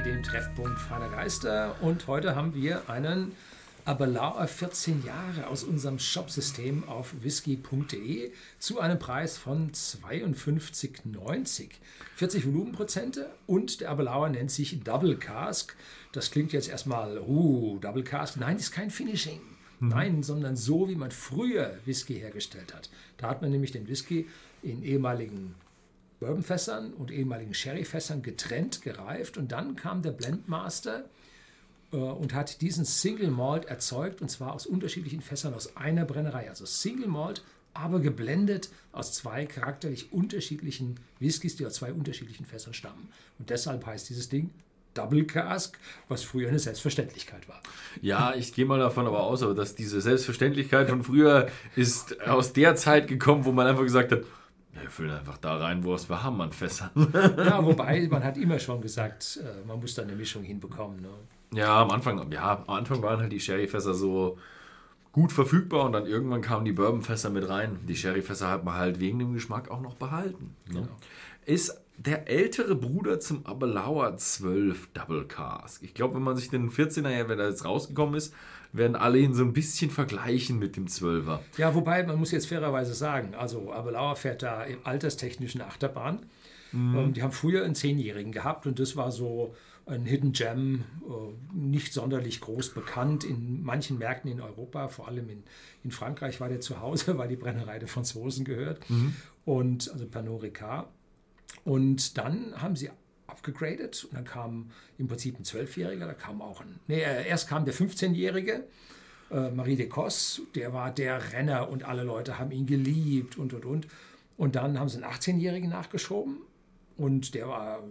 Whisky.de, dem Treffpunkt feiner Geister. Und heute haben wir einen Abelauer 14 Jahre aus unserem Shopsystem auf whisky.de zu einem Preis von 52,90. 40 Volumenprozente und der Abelauer nennt sich Double Cask. Das klingt jetzt erstmal, uh, Double Cask. Nein, ist kein Finishing. Nein, sondern so, wie man früher Whisky hergestellt hat. Da hat man nämlich den Whisky in ehemaligen Bourbonfässern und ehemaligen Sherryfässern getrennt gereift und dann kam der Blendmaster äh, und hat diesen Single Malt erzeugt und zwar aus unterschiedlichen Fässern aus einer Brennerei. Also Single Malt, aber geblendet aus zwei charakterlich unterschiedlichen Whiskys, die aus zwei unterschiedlichen Fässern stammen. Und deshalb heißt dieses Ding Double Cask, was früher eine Selbstverständlichkeit war. Ja, ich gehe mal davon aber aus, dass diese Selbstverständlichkeit von früher ist aus der Zeit gekommen, wo man einfach gesagt hat, ja, wir füllen einfach da rein, wo es wir haben an Fässern. Ja, wobei man hat immer schon gesagt, äh, man muss da eine Mischung hinbekommen. Ne? Ja, am Anfang, ja, am Anfang waren halt die Sherryfässer so gut verfügbar und dann irgendwann kamen die Bourbonfässer mit rein. Die Sherryfässer hat man halt wegen dem Geschmack auch noch behalten. Ne? Genau. Ist der ältere Bruder zum Abelauer 12 Double Cask. Ich glaube, wenn man sich den 14er, ja, wenn er jetzt rausgekommen ist, werden alle ihn so ein bisschen vergleichen mit dem 12er. Ja, wobei man muss jetzt fairerweise sagen, also Abelauer fährt da im alterstechnischen Achterbahn. Ähm, die haben früher einen Zehnjährigen gehabt und das war so ein Hidden Gem, äh, nicht sonderlich groß bekannt in manchen Märkten in Europa, vor allem in, in Frankreich war der zu Hause, weil die Brennerei der Franzosen gehört. Und also Pernod Ricard. Und dann haben sie abgegradet. Und dann kam im Prinzip ein Zwölfjähriger, da kam auch ein, nee, äh, erst kam der 15-Jährige, äh, Marie de Cos, der war der Renner und alle Leute haben ihn geliebt und und und. Und dann haben sie einen 18-Jährigen nachgeschoben. Und der war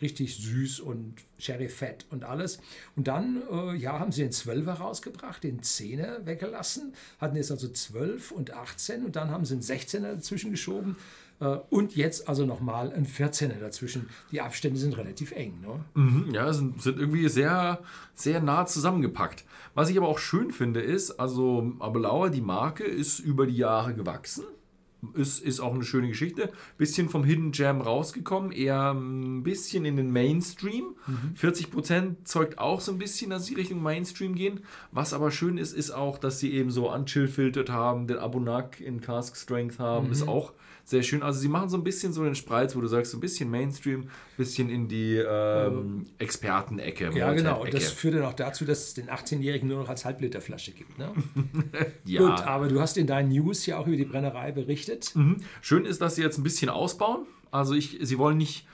richtig süß und Sherry-Fett und alles. Und dann, äh, ja, haben sie den 12er rausgebracht, den 10er weggelassen, hatten jetzt also 12 und 18 und dann haben sie einen 16er dazwischen geschoben äh, und jetzt also nochmal einen 14er dazwischen. Die Abstände sind relativ eng. Ne? Mhm, ja, sind, sind irgendwie sehr, sehr nah zusammengepackt. Was ich aber auch schön finde, ist, also Abelauer, die Marke, ist über die Jahre gewachsen. Ist, ist auch eine schöne Geschichte. Bisschen vom Hidden Jam rausgekommen, eher ein bisschen in den Mainstream. 40% zeugt auch so ein bisschen, dass sie Richtung Mainstream gehen. Was aber schön ist, ist auch, dass sie eben so unchill-filtert haben, den Abonak in Cask Strength haben. Ist auch sehr schön. Also sie machen so ein bisschen so den Spreiz, wo du sagst, so ein bisschen Mainstream, bisschen in die ähm, Expertenecke. Ja, genau. Und das führt dann auch dazu, dass es den 18-Jährigen nur noch als Halbliterflasche gibt. Ne? ja. Gut, aber du hast in deinen News ja auch über die Brennerei berichtet. Mhm. Schön ist, dass sie jetzt ein bisschen ausbauen. Also ich, sie wollen nicht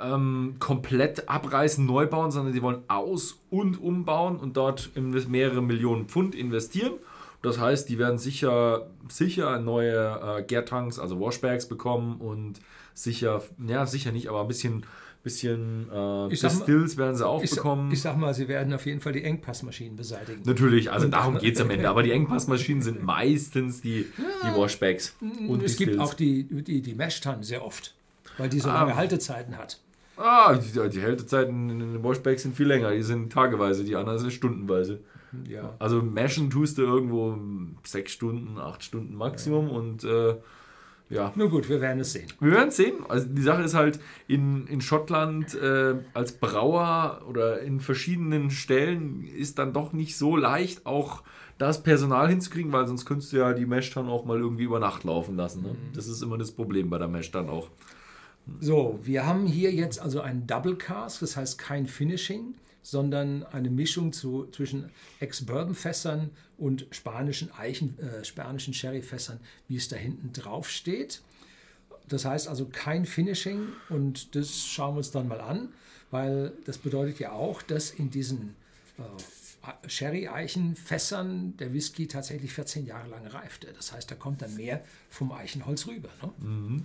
ähm, komplett abreißen, neu bauen, sondern sie wollen aus- und umbauen und dort mehrere Millionen Pfund investieren. Das heißt, die werden sicher, sicher neue äh, Gärtanks, also Washbags bekommen und sicher, ja, sicher nicht, aber ein bisschen, bisschen äh, Distills werden sie auch Ich, bekommen. ich sag mal, sie werden auf jeden Fall die Engpassmaschinen beseitigen. Natürlich, also Und- darum geht es am Ende. Aber die Engpassmaschinen sind meistens die, die Washbags. Und es gibt Distills. auch die, die, die Mesh-Tannen sehr oft, weil die so Ah. lange Haltezeiten hat. Ah, die, die Haltezeiten in den Washbags sind viel länger. Die sind tageweise, die anderen sind stundenweise. Ja. Also mashen tust du irgendwo sechs Stunden, acht Stunden Maximum und äh, ja. Nur gut, wir werden es sehen. Wir werden es sehen. Also die Sache ist halt, in, in Schottland äh, als Brauer oder in verschiedenen Stellen ist dann doch nicht so leicht, auch das Personal hinzukriegen, weil sonst könntest du ja die Mesh dann auch mal irgendwie über Nacht laufen lassen. Ne? Das ist immer das Problem bei der Mesh dann auch. So, wir haben hier jetzt also einen Double Cask, das heißt kein Finishing, sondern eine Mischung zu, zwischen Ex-Bourbon-Fässern und spanischen Eichen, äh, spanischen Sherry-Fässern, wie es da hinten drauf steht. Das heißt also kein Finishing und das schauen wir uns dann mal an, weil das bedeutet ja auch, dass in diesen äh, Sherry-Eichenfässern der Whisky tatsächlich 14 Jahre lang reifte. Das heißt, da kommt dann mehr vom Eichenholz rüber. Ne?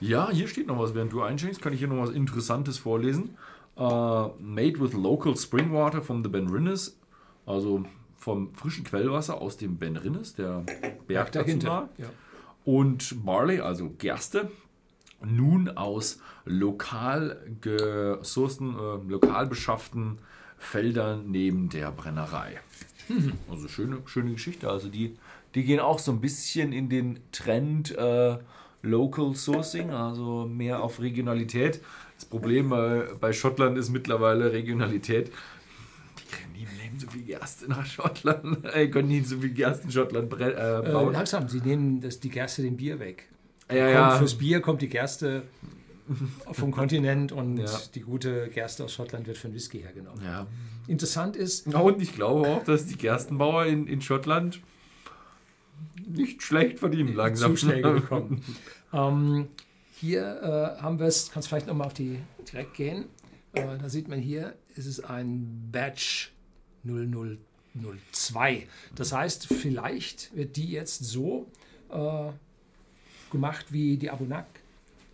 Ja, hier steht noch was, während du einschenkst, kann ich hier noch was Interessantes vorlesen. Äh, made with local spring water from the Ben Rinnes, also vom frischen Quellwasser aus dem Ben Rinnes, der Berg dahinter. Ja. Und Barley, also Gerste, nun aus lokal gesourcten, äh, lokal beschafften Feldern neben der Brennerei. Also schöne, schöne Geschichte. Also die, die gehen auch so ein bisschen in den Trend, äh, Local Sourcing, also mehr auf Regionalität. Das Problem bei, bei Schottland ist mittlerweile Regionalität. Die kriegen nie im Leben so viel Gerste nach Schottland. äh, können nie so viel Gerste in Schottland äh, Äh, bauen. langsam, sie nehmen das, die Gerste dem Bier weg. ja, ja. Fürs Bier kommt die Gerste vom Kontinent und Ja. die gute Gerste aus Schottland wird für den Whisky hergenommen. ja. Interessant ist, Ja, Und ich glaube auch, dass die Gerstenbauer in, in Schottland nicht schlecht verdienen langsam. Zuschläge bekommen. ähm, hier äh, haben wir es, kannst vielleicht nochmal auf die direkt gehen. Äh, da sieht man hier, ist es ein Batch 0002. Das heißt, vielleicht wird die jetzt so äh, gemacht wie die Abonak,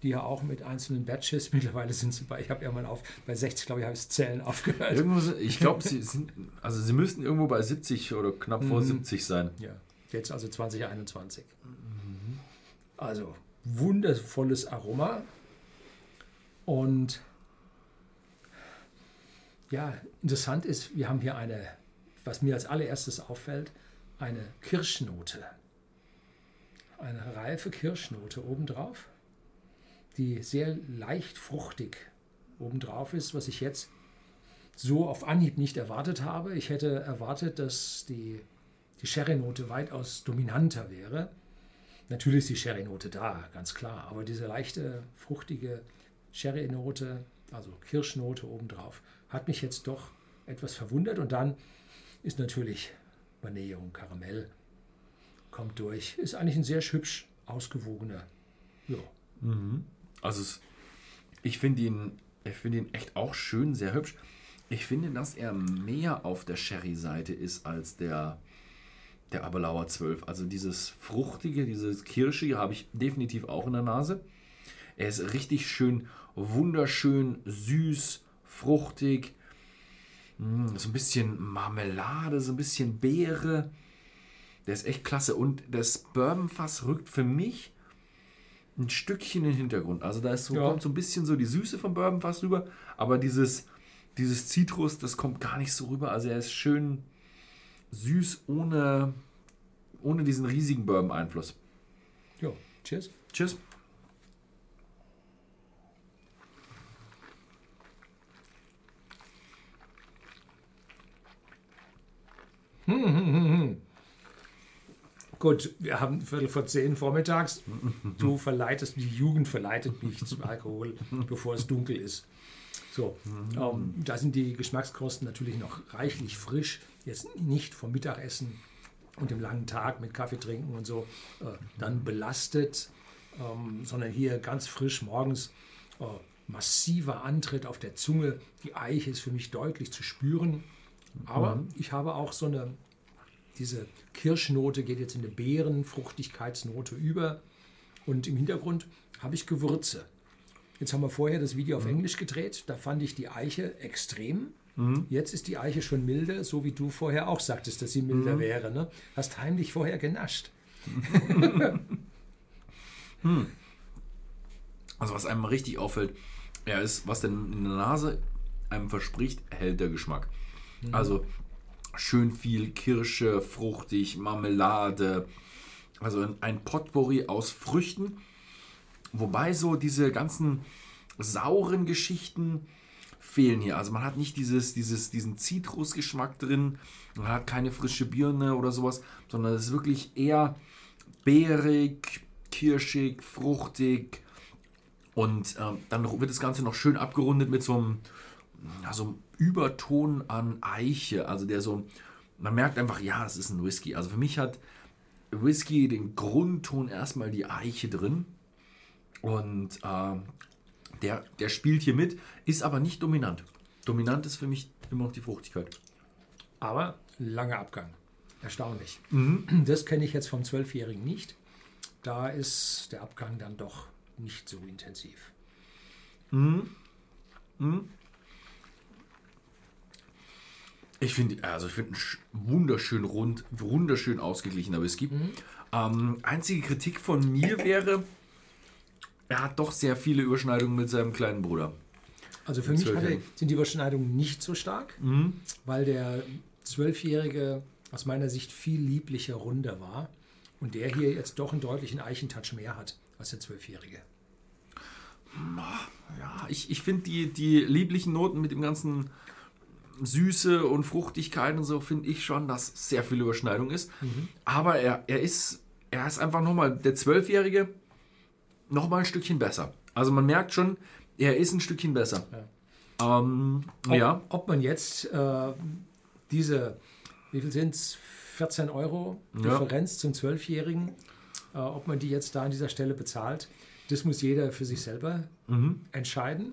die ja auch mit einzelnen Batches, mittlerweile sind sie bei, ich habe ja mal auf, bei 60, glaube ich, habe ich Zählen aufgehört. Irgendwo, ich glaube, sie sind, also sie müssten irgendwo bei 70 oder knapp vor Mhm. 70 sein. Ja, jetzt also 2021. Also wundervolles Aroma. Und ja, interessant ist, wir haben hier eine, was mir als allererstes auffällt, eine Kirschnote. Eine reife Kirschnote obendrauf, die sehr leicht fruchtig obendrauf ist, was ich jetzt so auf Anhieb nicht erwartet habe. Ich hätte erwartet, dass die die Sherry-Note weitaus dominanter wäre. Natürlich ist die Sherry-Note da, ganz klar, aber diese leichte, fruchtige Sherry-Note, also Kirschnote obendrauf, hat mich jetzt doch etwas verwundert. Und dann ist natürlich Vanille und Karamell, kommt durch. Ist eigentlich ein sehr hübsch ausgewogener. Ja, Also es, ich finde ihn, ich finde ihn echt auch schön, sehr hübsch. Ich finde, dass er mehr auf der Sherry-Seite ist als der, der Aberlauer 12. Also dieses Fruchtige, dieses Kirschige habe ich definitiv auch in der Nase. Er ist richtig schön, wunderschön, süß, fruchtig. Mm, So ein bisschen Marmelade, so ein bisschen Beere. Der ist echt klasse. Und das Bourbonfass rückt für mich ein Stückchen in den Hintergrund. Also da ist so, Ja. kommt so ein bisschen so die Süße vom Bourbon fast rüber, aber dieses, dieses Zitrus, das kommt gar nicht so rüber. Also er ist schön süß, ohne, ohne diesen riesigen Bourbon-Einfluss. ja cheers. Tschüss. Gut, wir haben Viertel vor zehn vormittags. Du verleitest, die Jugend verleitet mich zum Alkohol, bevor es dunkel ist. So, ähm, da sind die Geschmackskosten natürlich noch reichlich frisch. Jetzt nicht vom Mittagessen und dem langen Tag mit Kaffee trinken und so äh, dann belastet, ähm, sondern hier ganz frisch morgens äh, massiver Antritt auf der Zunge. Die Eiche ist für mich deutlich zu spüren. Aber ich habe auch so eine diese Kirschnote geht jetzt in eine Beerenfruchtigkeitsnote über. Und im Hintergrund habe ich Gewürze. Jetzt haben wir vorher das Video auf Englisch gedreht. Da fand ich die Eiche extrem. Jetzt ist die Eiche schon milde, so wie du vorher auch sagtest, dass sie milder wäre. Ne? Hast heimlich vorher genascht. Also was einem richtig auffällt, er ist, was denn in der Nase einem verspricht, hält der Geschmack. Also schön viel Kirsche, fruchtig, Marmelade, also ein- ein Potpourri aus Früchten. Wobei so diese ganzen sauren Geschichten fehlen hier. Also man hat nicht dieses, dieses, diesen Zitrusgeschmack drin, man hat keine frische Birne oder sowas, sondern es ist wirklich eher beerig, kirschig, fruchtig. Und ähm, dann wird das Ganze noch schön abgerundet mit so einem, ja, so einem Überton an Eiche. Also der so, man merkt einfach, ja, es ist ein Whisky. Also für mich hat Whisky den Grundton erstmal die Eiche drin. Und ähm, der, der spielt hier mit, ist aber nicht dominant. Dominant ist für mich immer noch die Fruchtigkeit. Aber langer Abgang. Erstaunlich. Das kenne ich jetzt vom Zwölfjährigen nicht. Da ist der Abgang dann doch nicht so intensiv. Ich finde, also ich finde wunderschön rund, wunderschön ausgeglichener Whisky. Ähm, einzige Kritik von mir wäre, er hat doch sehr viele Überschneidungen mit seinem kleinen Bruder. Also für mich hatte, sind die Überschneidungen nicht so stark, weil der Zwölfjährige aus meiner Sicht viel lieblicher, runder war und der hier jetzt doch einen deutlichen Eichentouch mehr hat als der Zwölfjährige. Ja, ich, ich finde die, die lieblichen Noten mit dem ganzen Süße und Fruchtigkeit und so, finde ich schon, dass sehr viel Überschneidung ist. Aber er, er ist, er ist einfach nochmal, der Zwölfjährige, nochmal ein Stückchen besser. Also man merkt schon, er ist ein Stückchen besser. Ähm, Ob, ja, ob man jetzt äh, diese, wie viel sind es, 14 Euro Ja. Differenz zum Zwölfjährigen, äh, ob man die jetzt da an dieser Stelle bezahlt, das muss jeder für sich selber Mhm. entscheiden.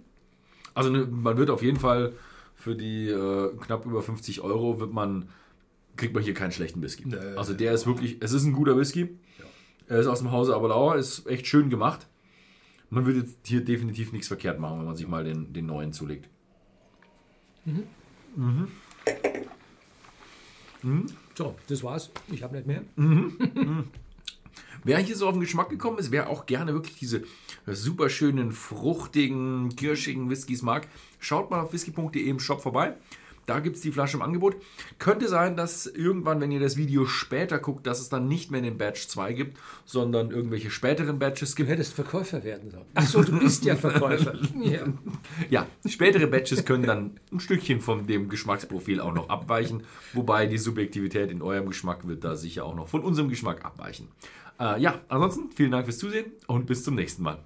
also ne, man wird auf jeden Fall für die äh, knapp über 50 Euro wird man, kriegt man hier keinen schlechten Whisky. Nee. Also der ist wirklich, es ist ein guter Whisky. Er ist aus dem Hause Aberlauer, ist echt schön gemacht. Man würde jetzt hier definitiv nichts verkehrt machen, wenn man sich mal den, den neuen zulegt. So, das war's. Ich habe nicht mehr. Wer hier so auf den Geschmack gekommen ist, wer auch gerne wirklich diese super schönen, fruchtigen, kirschigen Whiskys mag, schaut mal auf whisky.de im Shop vorbei. Da gibt es die Flasche im Angebot. Könnte sein, dass irgendwann, wenn ihr das Video später guckt, dass es dann nicht mehr den Batch 2 gibt, sondern irgendwelche späteren Batches Du gibt. hättest Verkäufer werden sollen. Ach so, du bist ja Verkäufer. ja. Ja, spätere Batches können dann ein Stückchen von dem Geschmacksprofil auch noch abweichen, wobei die Subjektivität in eurem Geschmack wird da sicher auch noch von unserem Geschmack abweichen. Äh, ja, ansonsten vielen Dank fürs Zusehen und bis zum nächsten Mal.